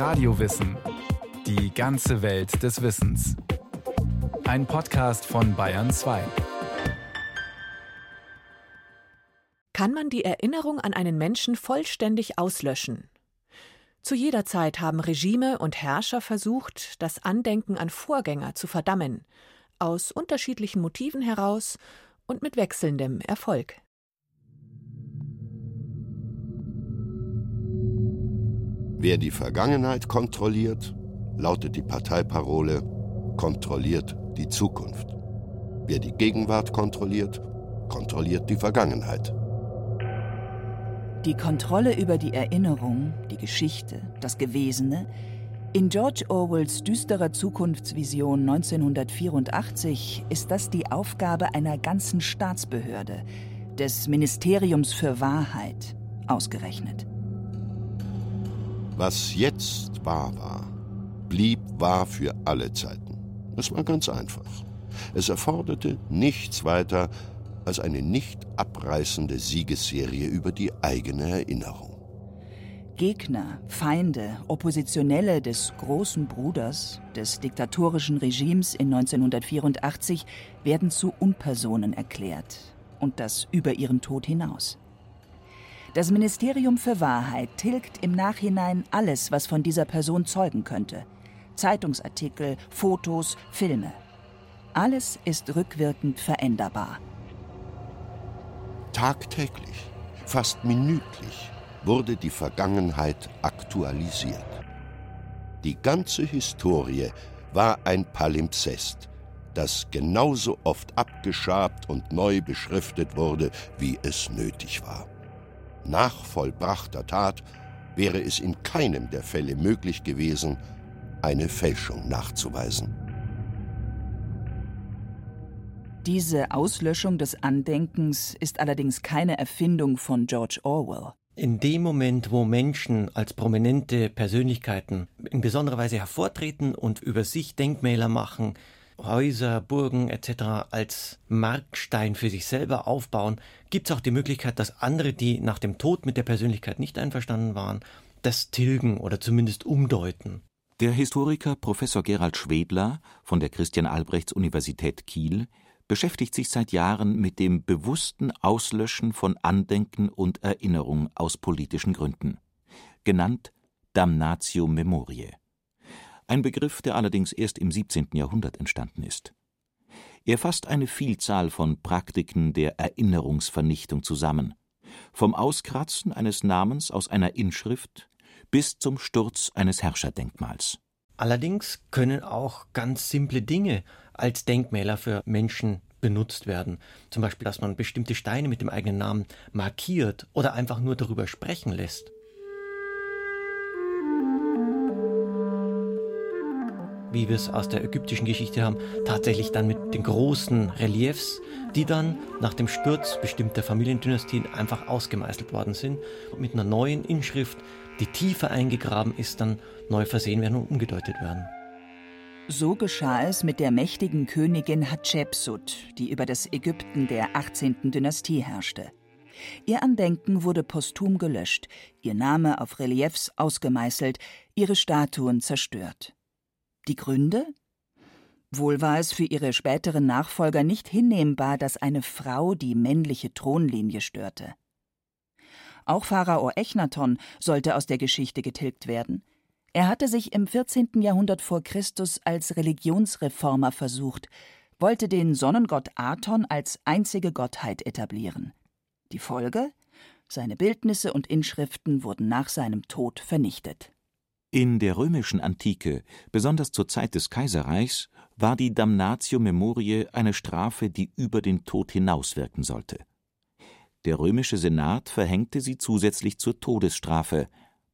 Radiowissen. Die ganze Welt des Wissens. Ein Podcast von Bayern 2. Kann man die Erinnerung an einen Menschen vollständig auslöschen? Zu jeder Zeit haben Regime und Herrscher versucht, das Andenken an Vorgänger zu verdammen, aus unterschiedlichen Motiven heraus und mit wechselndem Erfolg. Wer die Vergangenheit kontrolliert, lautet die Parteiparole, kontrolliert die Zukunft. Wer die Gegenwart kontrolliert, kontrolliert die Vergangenheit. Die Kontrolle über die Erinnerung, die Geschichte, das Gewesene, in George Orwells düsterer Zukunftsvision 1984 ist das die Aufgabe einer ganzen Staatsbehörde, des Ministeriums für Wahrheit, ausgerechnet. Was jetzt wahr war, blieb wahr für alle Zeiten. Es war ganz einfach. Es erforderte nichts weiter als eine nicht abreißende Siegesserie über die eigene Erinnerung. Gegner, Feinde, Oppositionelle des großen Bruders, des diktatorischen Regimes in 1984 werden zu Unpersonen erklärt und das über ihren Tod hinaus. Das Ministerium für Wahrheit tilgt im Nachhinein alles, was von dieser Person zeugen könnte. Zeitungsartikel, Fotos, Filme. Alles ist rückwirkend veränderbar. Tagtäglich, fast minütlich wurde die Vergangenheit aktualisiert. Die ganze Historie war ein Palimpsest, das genauso oft abgeschabt und neu beschriftet wurde, wie es nötig war. Nach vollbrachter Tat wäre es in keinem der Fälle möglich gewesen, eine Fälschung nachzuweisen. Diese Auslöschung des Andenkens ist allerdings keine Erfindung von George Orwell. In dem Moment, wo Menschen als prominente Persönlichkeiten in besonderer Weise hervortreten und über sich Denkmäler machen, Häuser, Burgen etc. als Markstein für sich selber aufbauen, gibt es auch die Möglichkeit, dass andere, die nach dem Tod mit der Persönlichkeit nicht einverstanden waren, das tilgen oder zumindest umdeuten. Der Historiker Professor Gerald Schwedler von der Christian Albrechts Universität Kiel beschäftigt sich seit Jahren mit dem bewussten Auslöschen von Andenken und Erinnerung aus politischen Gründen, genannt Damnatio Memoriae ein Begriff, der allerdings erst im 17. Jahrhundert entstanden ist. Er fasst eine Vielzahl von Praktiken der Erinnerungsvernichtung zusammen, vom Auskratzen eines Namens aus einer Inschrift bis zum Sturz eines Herrscherdenkmals. Allerdings können auch ganz simple Dinge als Denkmäler für Menschen benutzt werden. Zum Beispiel, dass man bestimmte Steine mit dem eigenen Namen markiert oder einfach nur darüber sprechen lässt. Wie wir es aus der ägyptischen Geschichte haben, tatsächlich dann mit den großen Reliefs, die dann nach dem Sturz bestimmter Familiendynastien einfach ausgemeißelt worden sind und mit einer neuen Inschrift, die tiefer eingegraben ist, dann neu versehen werden und umgedeutet werden. So geschah es mit der mächtigen Königin Hatschepsut, die über das Ägypten der 18. Dynastie herrschte. Ihr Andenken wurde posthum gelöscht, ihr Name auf Reliefs ausgemeißelt, ihre Statuen zerstört. Die Gründe? Wohl war es für ihre späteren Nachfolger nicht hinnehmbar, dass eine Frau die männliche Thronlinie störte. Auch Pharao Echnaton sollte aus der Geschichte getilgt werden. Er hatte sich im 14. Jahrhundert vor Christus als Religionsreformer versucht, wollte den Sonnengott Aton als einzige Gottheit etablieren. Die Folge? Seine Bildnisse und Inschriften wurden nach seinem Tod vernichtet. In der römischen Antike, besonders zur Zeit des Kaiserreichs, war die Damnatio Memoriae eine Strafe, die über den Tod hinauswirken sollte. Der römische Senat verhängte sie zusätzlich zur Todesstrafe,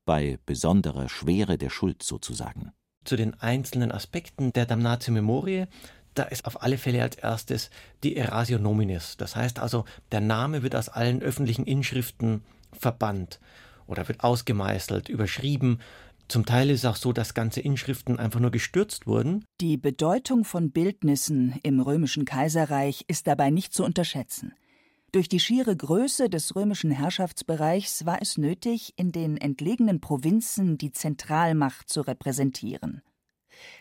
bei besonderer Schwere der Schuld sozusagen. Zu den einzelnen Aspekten der Damnatio Memoriae, da ist auf alle Fälle als erstes die Erasio Nominis. Das heißt also, der Name wird aus allen öffentlichen Inschriften verbannt oder wird ausgemeißelt, überschrieben zum Teil ist es auch so, dass ganze Inschriften einfach nur gestürzt wurden. Die Bedeutung von Bildnissen im römischen Kaiserreich ist dabei nicht zu unterschätzen. Durch die schiere Größe des römischen Herrschaftsbereichs war es nötig, in den entlegenen Provinzen die Zentralmacht zu repräsentieren.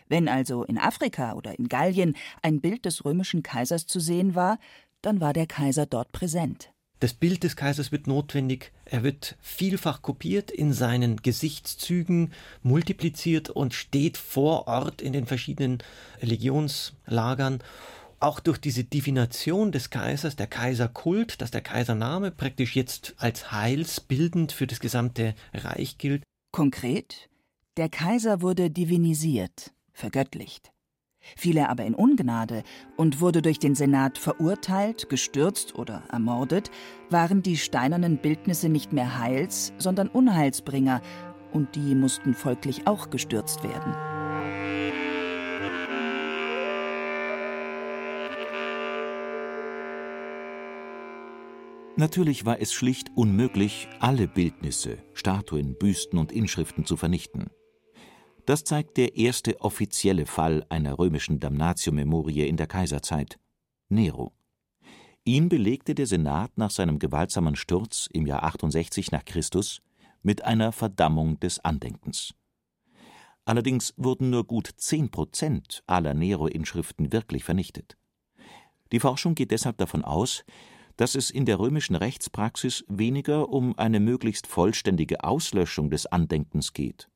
Wenn also in Afrika oder in Gallien ein Bild des römischen Kaisers zu sehen war, dann war der Kaiser dort präsent. Das Bild des Kaisers wird notwendig, er wird vielfach kopiert, in seinen Gesichtszügen multipliziert und steht vor Ort in den verschiedenen Legionslagern. Auch durch diese Divination des Kaisers, der Kaiserkult, dass der Kaisername praktisch jetzt als heilsbildend für das gesamte Reich gilt. Konkret, der Kaiser wurde divinisiert, vergöttlicht fiel er aber in Ungnade und wurde durch den Senat verurteilt, gestürzt oder ermordet, waren die steinernen Bildnisse nicht mehr Heils, sondern Unheilsbringer, und die mussten folglich auch gestürzt werden. Natürlich war es schlicht unmöglich, alle Bildnisse, Statuen, Büsten und Inschriften zu vernichten. Das zeigt der erste offizielle Fall einer römischen Damnatio-Memorie in der Kaiserzeit: Nero. Ihn belegte der Senat nach seinem gewaltsamen Sturz im Jahr 68 nach Christus mit einer Verdammung des Andenkens. Allerdings wurden nur gut zehn Prozent aller Nero-Inschriften wirklich vernichtet. Die Forschung geht deshalb davon aus, dass es in der römischen Rechtspraxis weniger um eine möglichst vollständige Auslöschung des Andenkens geht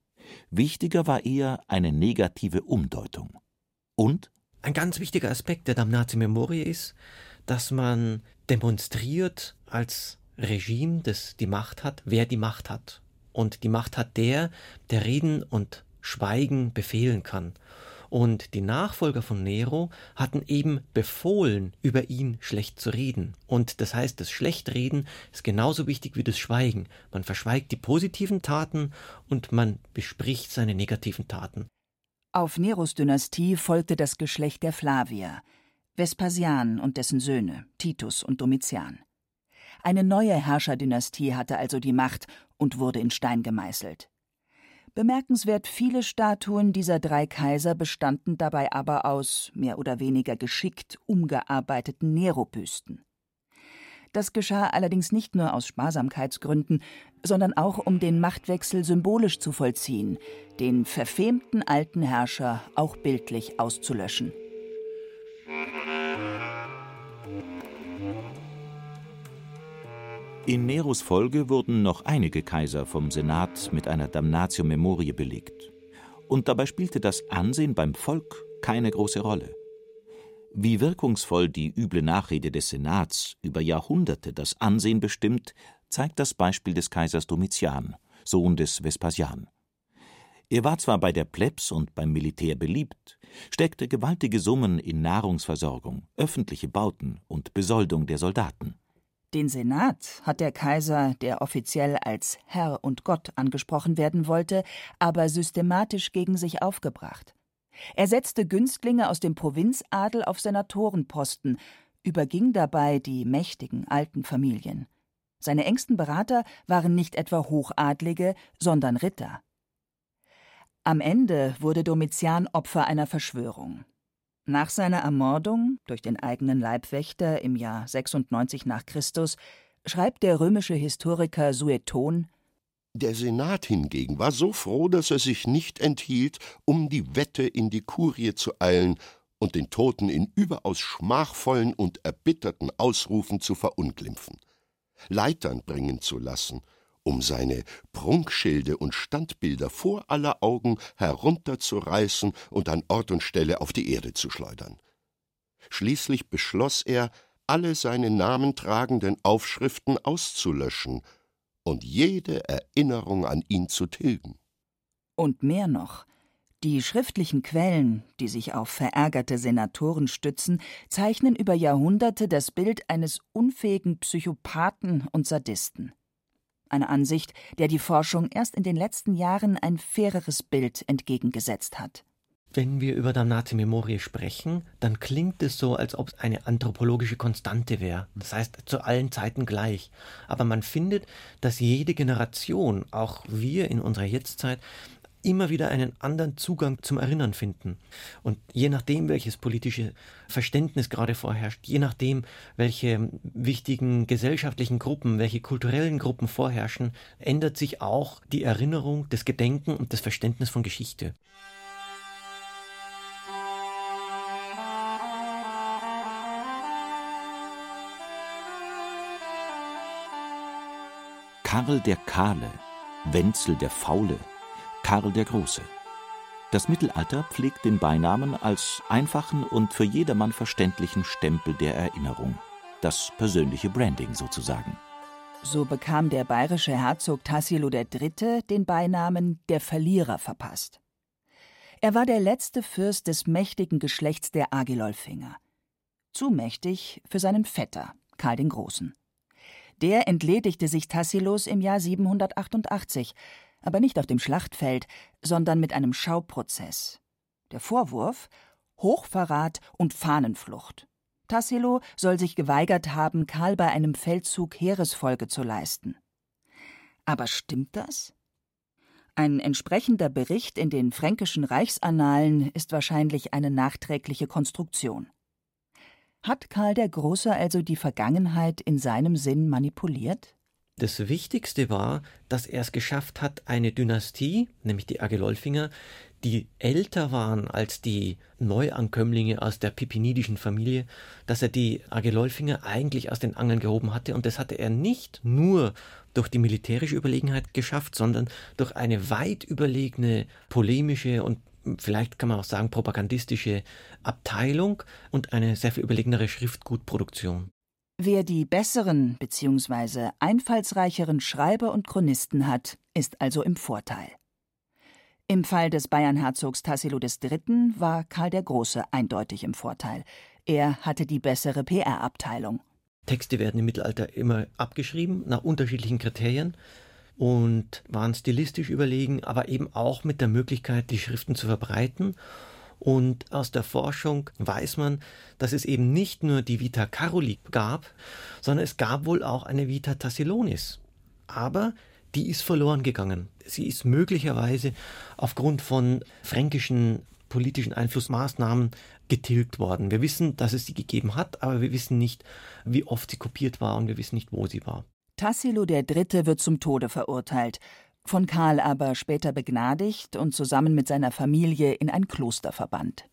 Wichtiger war eher eine negative Umdeutung. Und ein ganz wichtiger Aspekt der Damnatio Memoriae ist, dass man demonstriert als Regime, das die Macht hat, wer die Macht hat. Und die Macht hat der, der reden und schweigen befehlen kann. Und die Nachfolger von Nero hatten eben befohlen, über ihn schlecht zu reden. Und das heißt, das Schlechtreden ist genauso wichtig wie das Schweigen. Man verschweigt die positiven Taten und man bespricht seine negativen Taten. Auf Neros Dynastie folgte das Geschlecht der Flavier, Vespasian und dessen Söhne, Titus und Domitian. Eine neue Herrscherdynastie hatte also die Macht und wurde in Stein gemeißelt. Bemerkenswert viele Statuen dieser drei Kaiser bestanden dabei aber aus mehr oder weniger geschickt umgearbeiteten Nero-Büsten. Das geschah allerdings nicht nur aus Sparsamkeitsgründen, sondern auch um den Machtwechsel symbolisch zu vollziehen, den verfemten alten Herrscher auch bildlich auszulöschen. In Neros Folge wurden noch einige Kaiser vom Senat mit einer Damnatio Memoriae belegt. Und dabei spielte das Ansehen beim Volk keine große Rolle. Wie wirkungsvoll die üble Nachrede des Senats über Jahrhunderte das Ansehen bestimmt, zeigt das Beispiel des Kaisers Domitian, Sohn des Vespasian. Er war zwar bei der Plebs und beim Militär beliebt, steckte gewaltige Summen in Nahrungsversorgung, öffentliche Bauten und Besoldung der Soldaten. Den Senat hat der Kaiser, der offiziell als Herr und Gott angesprochen werden wollte, aber systematisch gegen sich aufgebracht. Er setzte Günstlinge aus dem Provinzadel auf Senatorenposten, überging dabei die mächtigen alten Familien. Seine engsten Berater waren nicht etwa Hochadlige, sondern Ritter. Am Ende wurde Domitian Opfer einer Verschwörung. Nach seiner Ermordung durch den eigenen Leibwächter im Jahr 96 nach Christus schreibt der römische Historiker Sueton der Senat hingegen war so froh, dass er sich nicht enthielt, um die Wette in die Kurie zu eilen und den Toten in überaus schmachvollen und erbitterten Ausrufen zu verunglimpfen, Leitern bringen zu lassen um seine Prunkschilde und Standbilder vor aller Augen herunterzureißen und an Ort und Stelle auf die Erde zu schleudern. Schließlich beschloss er, alle seine namentragenden Aufschriften auszulöschen und jede Erinnerung an ihn zu tilgen. Und mehr noch, die schriftlichen Quellen, die sich auf verärgerte Senatoren stützen, zeichnen über Jahrhunderte das Bild eines unfähigen Psychopathen und Sadisten eine Ansicht, der die Forschung erst in den letzten Jahren ein faireres Bild entgegengesetzt hat. Wenn wir über Damnate Memorie sprechen, dann klingt es so, als ob es eine anthropologische Konstante wäre. Das heißt, zu allen Zeiten gleich. Aber man findet, dass jede Generation, auch wir in unserer Jetztzeit, immer wieder einen anderen Zugang zum Erinnern finden. Und je nachdem, welches politische Verständnis gerade vorherrscht, je nachdem, welche wichtigen gesellschaftlichen Gruppen, welche kulturellen Gruppen vorherrschen, ändert sich auch die Erinnerung, das Gedenken und das Verständnis von Geschichte. Karl der Kahle, Wenzel der Faule, Karl der Große. Das Mittelalter pflegt den Beinamen als einfachen und für jedermann verständlichen Stempel der Erinnerung, das persönliche Branding sozusagen. So bekam der bayerische Herzog Tassilo III. den Beinamen der Verlierer verpasst. Er war der letzte Fürst des mächtigen Geschlechts der Agilolfinger. Zu mächtig für seinen Vetter, Karl den Großen. Der entledigte sich Tassilos im Jahr 788, aber nicht auf dem Schlachtfeld, sondern mit einem Schauprozess. Der Vorwurf Hochverrat und Fahnenflucht. Tassilo soll sich geweigert haben, Karl bei einem Feldzug Heeresfolge zu leisten. Aber stimmt das? Ein entsprechender Bericht in den fränkischen Reichsannalen ist wahrscheinlich eine nachträgliche Konstruktion. Hat Karl der Große also die Vergangenheit in seinem Sinn manipuliert? Das Wichtigste war, dass er es geschafft hat, eine Dynastie, nämlich die Agelolfinger, die älter waren als die Neuankömmlinge aus der pipinidischen Familie, dass er die Agelolfinger eigentlich aus den Angeln gehoben hatte. Und das hatte er nicht nur durch die militärische Überlegenheit geschafft, sondern durch eine weit überlegene polemische und vielleicht kann man auch sagen, propagandistische Abteilung und eine sehr viel überlegenere Schriftgutproduktion. Wer die besseren bzw. einfallsreicheren Schreiber und Chronisten hat, ist also im Vorteil. Im Fall des Bayernherzogs Tassilo III. war Karl der Große eindeutig im Vorteil. Er hatte die bessere PR-Abteilung. Texte werden im Mittelalter immer abgeschrieben nach unterschiedlichen Kriterien und waren stilistisch überlegen, aber eben auch mit der Möglichkeit, die Schriften zu verbreiten. Und aus der Forschung weiß man, dass es eben nicht nur die Vita Caroli gab, sondern es gab wohl auch eine Vita Tassilonis. Aber die ist verloren gegangen. Sie ist möglicherweise aufgrund von fränkischen politischen Einflussmaßnahmen getilgt worden. Wir wissen, dass es sie gegeben hat, aber wir wissen nicht, wie oft sie kopiert war und wir wissen nicht, wo sie war. Tassilo III. wird zum Tode verurteilt, von Karl aber später begnadigt und zusammen mit seiner Familie in ein Kloster verbannt.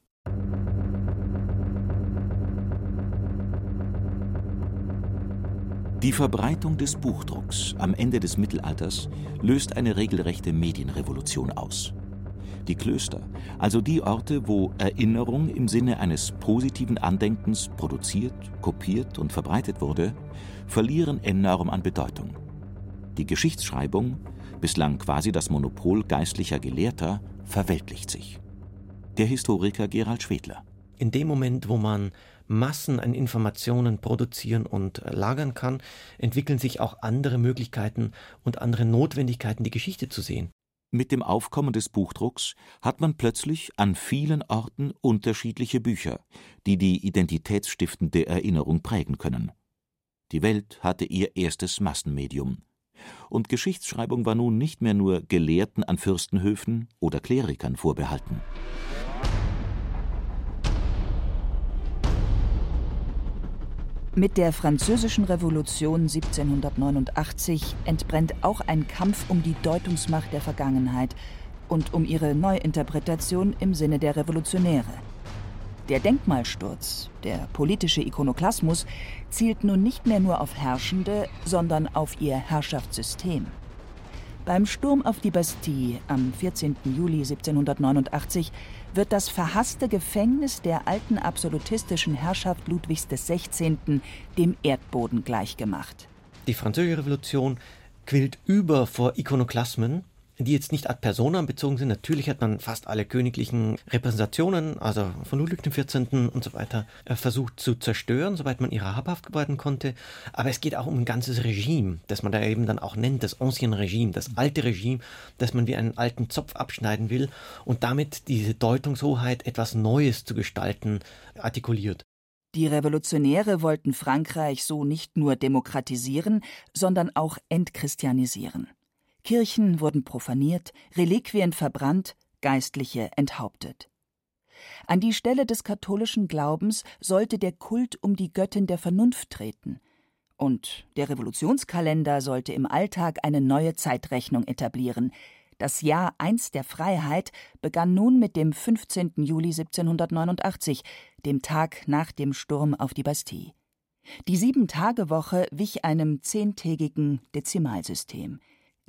Die Verbreitung des Buchdrucks am Ende des Mittelalters löst eine regelrechte Medienrevolution aus. Die Klöster, also die Orte, wo Erinnerung im Sinne eines positiven Andenkens produziert, kopiert und verbreitet wurde, verlieren enorm an Bedeutung. Die Geschichtsschreibung, bislang quasi das Monopol geistlicher Gelehrter, verweltlicht sich. Der Historiker Gerald Schwedler. In dem Moment, wo man Massen an Informationen produzieren und lagern kann, entwickeln sich auch andere Möglichkeiten und andere Notwendigkeiten, die Geschichte zu sehen. Mit dem Aufkommen des Buchdrucks hat man plötzlich an vielen Orten unterschiedliche Bücher, die die identitätsstiftende Erinnerung prägen können. Die Welt hatte ihr erstes Massenmedium. Und Geschichtsschreibung war nun nicht mehr nur Gelehrten an Fürstenhöfen oder Klerikern vorbehalten. Mit der Französischen Revolution 1789 entbrennt auch ein Kampf um die Deutungsmacht der Vergangenheit und um ihre Neuinterpretation im Sinne der Revolutionäre. Der Denkmalsturz, der politische Ikonoklasmus, zielt nun nicht mehr nur auf Herrschende, sondern auf ihr Herrschaftssystem. Beim Sturm auf die Bastille am 14. Juli 1789 wird das verhasste Gefängnis der alten absolutistischen Herrschaft Ludwigs XVI. dem Erdboden gleichgemacht. Die Französische Revolution quillt über vor Ikonoklasmen, die jetzt nicht ad personam bezogen sind. Natürlich hat man fast alle königlichen Repräsentationen, also von Ludwig XIV. und so weiter, äh, versucht zu zerstören, soweit man ihrer habhaft werden konnte. Aber es geht auch um ein ganzes Regime, das man da eben dann auch nennt, das Ancien Regime, das alte Regime, das man wie einen alten Zopf abschneiden will und damit diese Deutungshoheit, etwas Neues zu gestalten, artikuliert. Die Revolutionäre wollten Frankreich so nicht nur demokratisieren, sondern auch entchristianisieren. Kirchen wurden profaniert, Reliquien verbrannt, Geistliche enthauptet. An die Stelle des katholischen Glaubens sollte der Kult um die Göttin der Vernunft treten, und der Revolutionskalender sollte im Alltag eine neue Zeitrechnung etablieren. Das Jahr 1 der Freiheit begann nun mit dem 15. Juli 1789, dem Tag nach dem Sturm auf die Bastille. Die Sieben-Tage-Woche wich einem zehntägigen Dezimalsystem.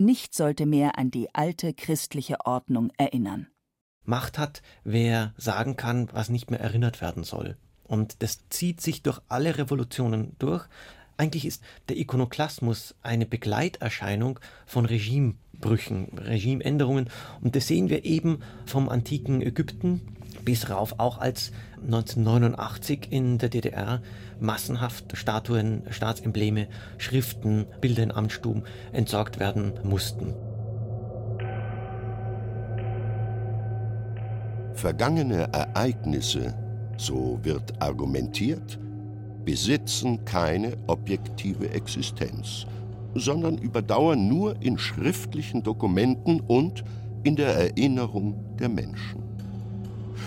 Nichts sollte mehr an die alte christliche Ordnung erinnern. Macht hat, wer sagen kann, was nicht mehr erinnert werden soll. Und das zieht sich durch alle Revolutionen durch. Eigentlich ist der Ikonoklasmus eine Begleiterscheinung von Regimebrüchen, Regimeänderungen. Und das sehen wir eben vom antiken Ägypten bis rauf, auch als 1989 in der DDR massenhaft Statuen, Staatsembleme, Schriften, Bilder in Amtsstuben entsorgt werden mussten. Vergangene Ereignisse, so wird argumentiert, besitzen keine objektive Existenz, sondern überdauern nur in schriftlichen Dokumenten und in der Erinnerung der Menschen.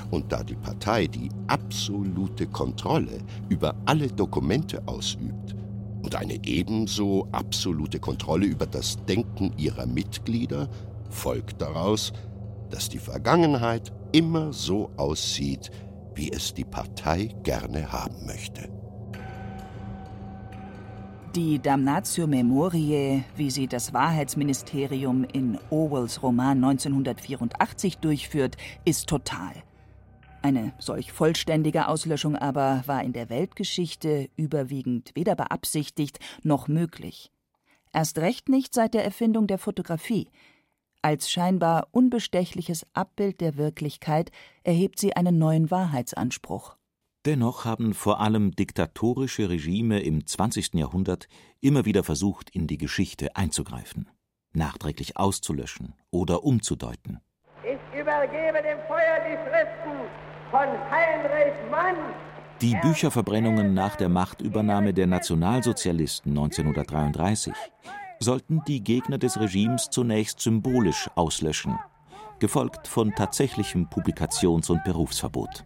Und da die Partei die absolute Kontrolle über alle Dokumente ausübt und eine ebenso absolute Kontrolle über das Denken ihrer Mitglieder, folgt daraus, dass die Vergangenheit immer so aussieht, wie es die Partei gerne haben möchte. Die Damnatio Memoriae, wie sie das Wahrheitsministerium in Orwells Roman 1984 durchführt, ist total. Eine solch vollständige Auslöschung aber war in der Weltgeschichte überwiegend weder beabsichtigt noch möglich. Erst recht nicht seit der Erfindung der Fotografie. Als scheinbar unbestechliches Abbild der Wirklichkeit erhebt sie einen neuen Wahrheitsanspruch. Dennoch haben vor allem diktatorische Regime im 20. Jahrhundert immer wieder versucht, in die Geschichte einzugreifen, nachträglich auszulöschen oder umzudeuten. Ich übergebe dem Feuer die Schriften von Heinrich Mann. Die Bücherverbrennungen nach der Machtübernahme der Nationalsozialisten 1933 sollten die Gegner des Regimes zunächst symbolisch auslöschen, gefolgt von tatsächlichem Publikations- und Berufsverbot.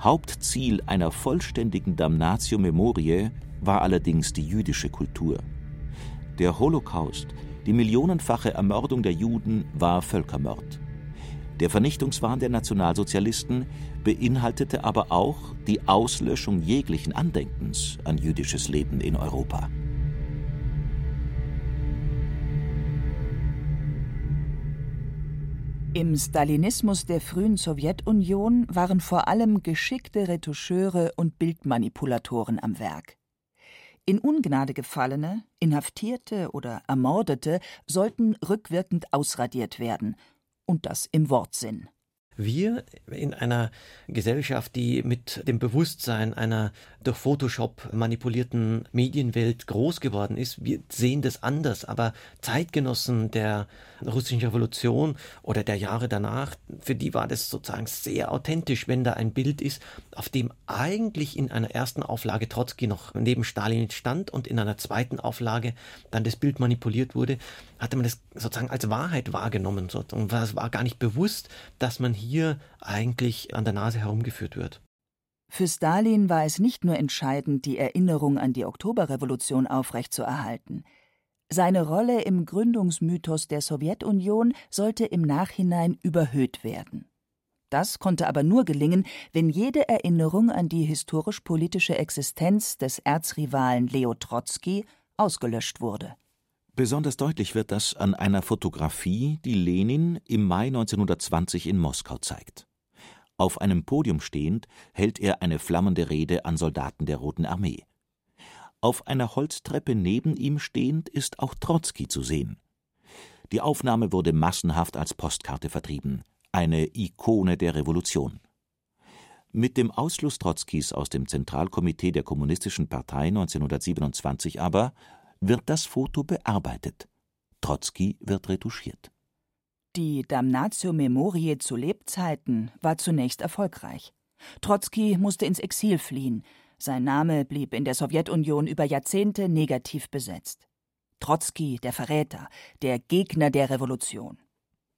Hauptziel einer vollständigen Damnatio Memoriae war allerdings die jüdische Kultur. Der Holocaust, die millionenfache Ermordung der Juden, war Völkermord. Der Vernichtungswahn der Nationalsozialisten beinhaltete aber auch die Auslöschung jeglichen Andenkens an jüdisches Leben in Europa. Im Stalinismus der frühen Sowjetunion waren vor allem geschickte Retoucheure und Bildmanipulatoren am Werk. In Ungnade gefallene, Inhaftierte oder Ermordete sollten rückwirkend ausradiert werden, und das im Wortsinn. Wir in einer Gesellschaft, die mit dem Bewusstsein einer durch Photoshop manipulierten Medienwelt groß geworden ist, wir sehen das anders. Aber Zeitgenossen der russischen Revolution oder der Jahre danach, für die war das sozusagen sehr authentisch, wenn da ein Bild ist, auf dem eigentlich in einer ersten Auflage Trotzki noch neben Stalin stand und in einer zweiten Auflage dann das Bild manipuliert wurde, hatte man das sozusagen als Wahrheit wahrgenommen. Und es war gar nicht bewusst, dass man hier eigentlich an der Nase herumgeführt wird. Für Stalin war es nicht nur entscheidend, die Erinnerung an die Oktoberrevolution aufrechtzuerhalten. Seine Rolle im Gründungsmythos der Sowjetunion sollte im Nachhinein überhöht werden. Das konnte aber nur gelingen, wenn jede Erinnerung an die historisch-politische Existenz des Erzrivalen Leo Trotzki ausgelöscht wurde. Besonders deutlich wird das an einer Fotografie, die Lenin im Mai 1920 in Moskau zeigt. Auf einem Podium stehend hält er eine flammende Rede an Soldaten der Roten Armee. Auf einer Holztreppe neben ihm stehend ist auch Trotzki zu sehen. Die Aufnahme wurde massenhaft als Postkarte vertrieben, eine Ikone der Revolution. Mit dem Ausschluss Trotzkis aus dem Zentralkomitee der Kommunistischen Partei 1927 aber wird das Foto bearbeitet. Trotzki wird retuschiert. Die Damnatio Memoriae zu Lebzeiten war zunächst erfolgreich. Trotzki musste ins Exil fliehen. Sein Name blieb in der Sowjetunion über Jahrzehnte negativ besetzt. Trotzki, der Verräter, der Gegner der Revolution.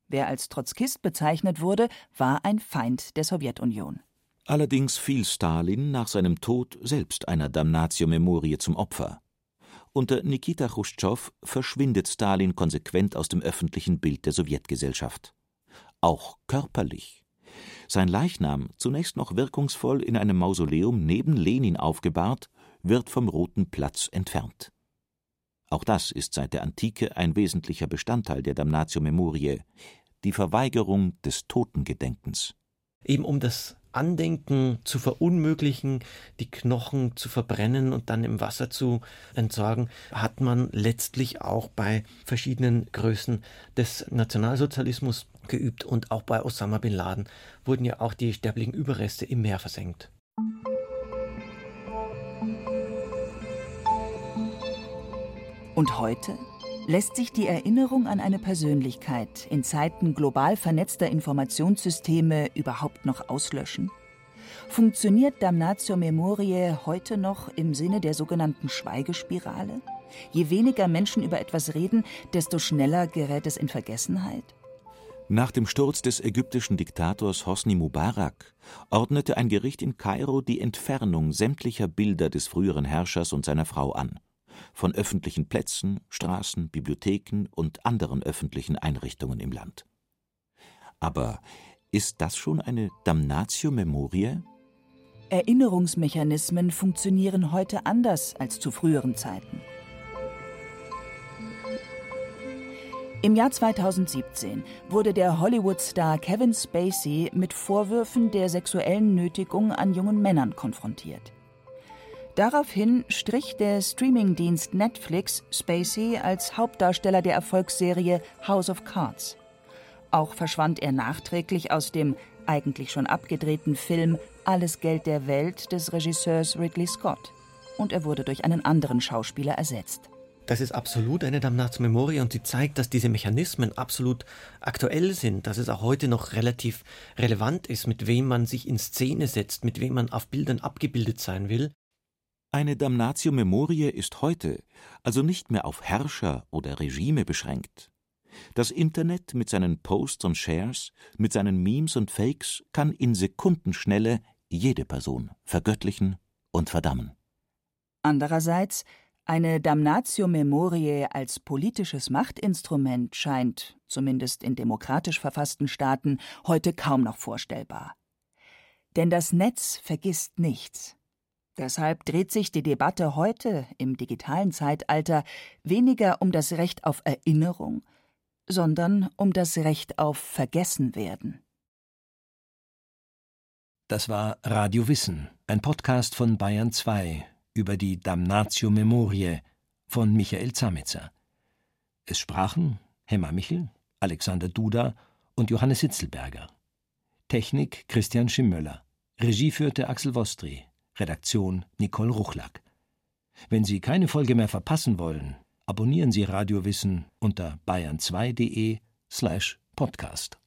Wer als Trotzkist bezeichnet wurde, war ein Feind der Sowjetunion. Allerdings fiel Stalin nach seinem Tod selbst einer Damnatio Memoriae zum Opfer. Unter Nikita Chruschtschow verschwindet Stalin konsequent aus dem öffentlichen Bild der Sowjetgesellschaft. Auch körperlich. Sein Leichnam, zunächst noch wirkungsvoll in einem Mausoleum neben Lenin aufgebahrt, wird vom Roten Platz entfernt. Auch das ist seit der Antike ein wesentlicher Bestandteil der Damnatio Memoriae, die Verweigerung des Totengedenkens. Eben um das Andenken zu verunmöglichen, die Knochen zu verbrennen und dann im Wasser zu entsorgen, hat man letztlich auch bei verschiedenen Größen des Nationalsozialismus geübt und auch bei Osama bin Laden wurden ja auch die sterblichen Überreste im Meer versenkt. Und heute lässt sich die Erinnerung an eine Persönlichkeit in Zeiten global vernetzter Informationssysteme überhaupt noch auslöschen? Funktioniert Damnatio Memoriae heute noch im Sinne der sogenannten Schweigespirale? Je weniger Menschen über etwas reden, desto schneller gerät es in Vergessenheit? Nach dem Sturz des ägyptischen Diktators Hosni Mubarak ordnete ein Gericht in Kairo die Entfernung sämtlicher Bilder des früheren Herrschers und seiner Frau an von öffentlichen Plätzen, Straßen, Bibliotheken und anderen öffentlichen Einrichtungen im Land. Aber ist das schon eine Damnatio Memoriae? Erinnerungsmechanismen funktionieren heute anders als zu früheren Zeiten. Im Jahr 2017 wurde der Hollywood-Star Kevin Spacey mit Vorwürfen der sexuellen Nötigung an jungen Männern konfrontiert. Daraufhin strich der Streamingdienst Netflix Spacey als Hauptdarsteller der Erfolgsserie House of Cards. Auch verschwand er nachträglich aus dem eigentlich schon abgedrehten Film Alles Geld der Welt des Regisseurs Ridley Scott und er wurde durch einen anderen Schauspieler ersetzt. Das ist absolut eine Damnatio Memoria und sie zeigt, dass diese Mechanismen absolut aktuell sind, dass es auch heute noch relativ relevant ist, mit wem man sich in Szene setzt, mit wem man auf Bildern abgebildet sein will. Eine Damnatio Memoriae ist heute also nicht mehr auf Herrscher oder Regime beschränkt. Das Internet mit seinen Posts und Shares, mit seinen Memes und Fakes kann in Sekundenschnelle jede Person vergöttlichen und verdammen. Andererseits, eine Damnatio Memoriae als politisches Machtinstrument scheint, zumindest in demokratisch verfassten Staaten, heute kaum noch vorstellbar. Denn das Netz vergisst nichts. Deshalb dreht sich die Debatte heute im digitalen Zeitalter weniger um das Recht auf Erinnerung, sondern um das Recht auf Vergessenwerden. Das war Radio Wissen, ein Podcast von Bayern 2 über die Damnatio Memoriae von Michael Zametzer. Es sprachen Hemmer Michel, Alexander Duda und Johannes Hitzelberger. Technik Christian Schimmöller. Regie führte Axel Wostri. Redaktion Nicole Ruchlack. Wenn Sie keine Folge mehr verpassen wollen, abonnieren Sie Radiowissen unter bayern2.de slash podcast.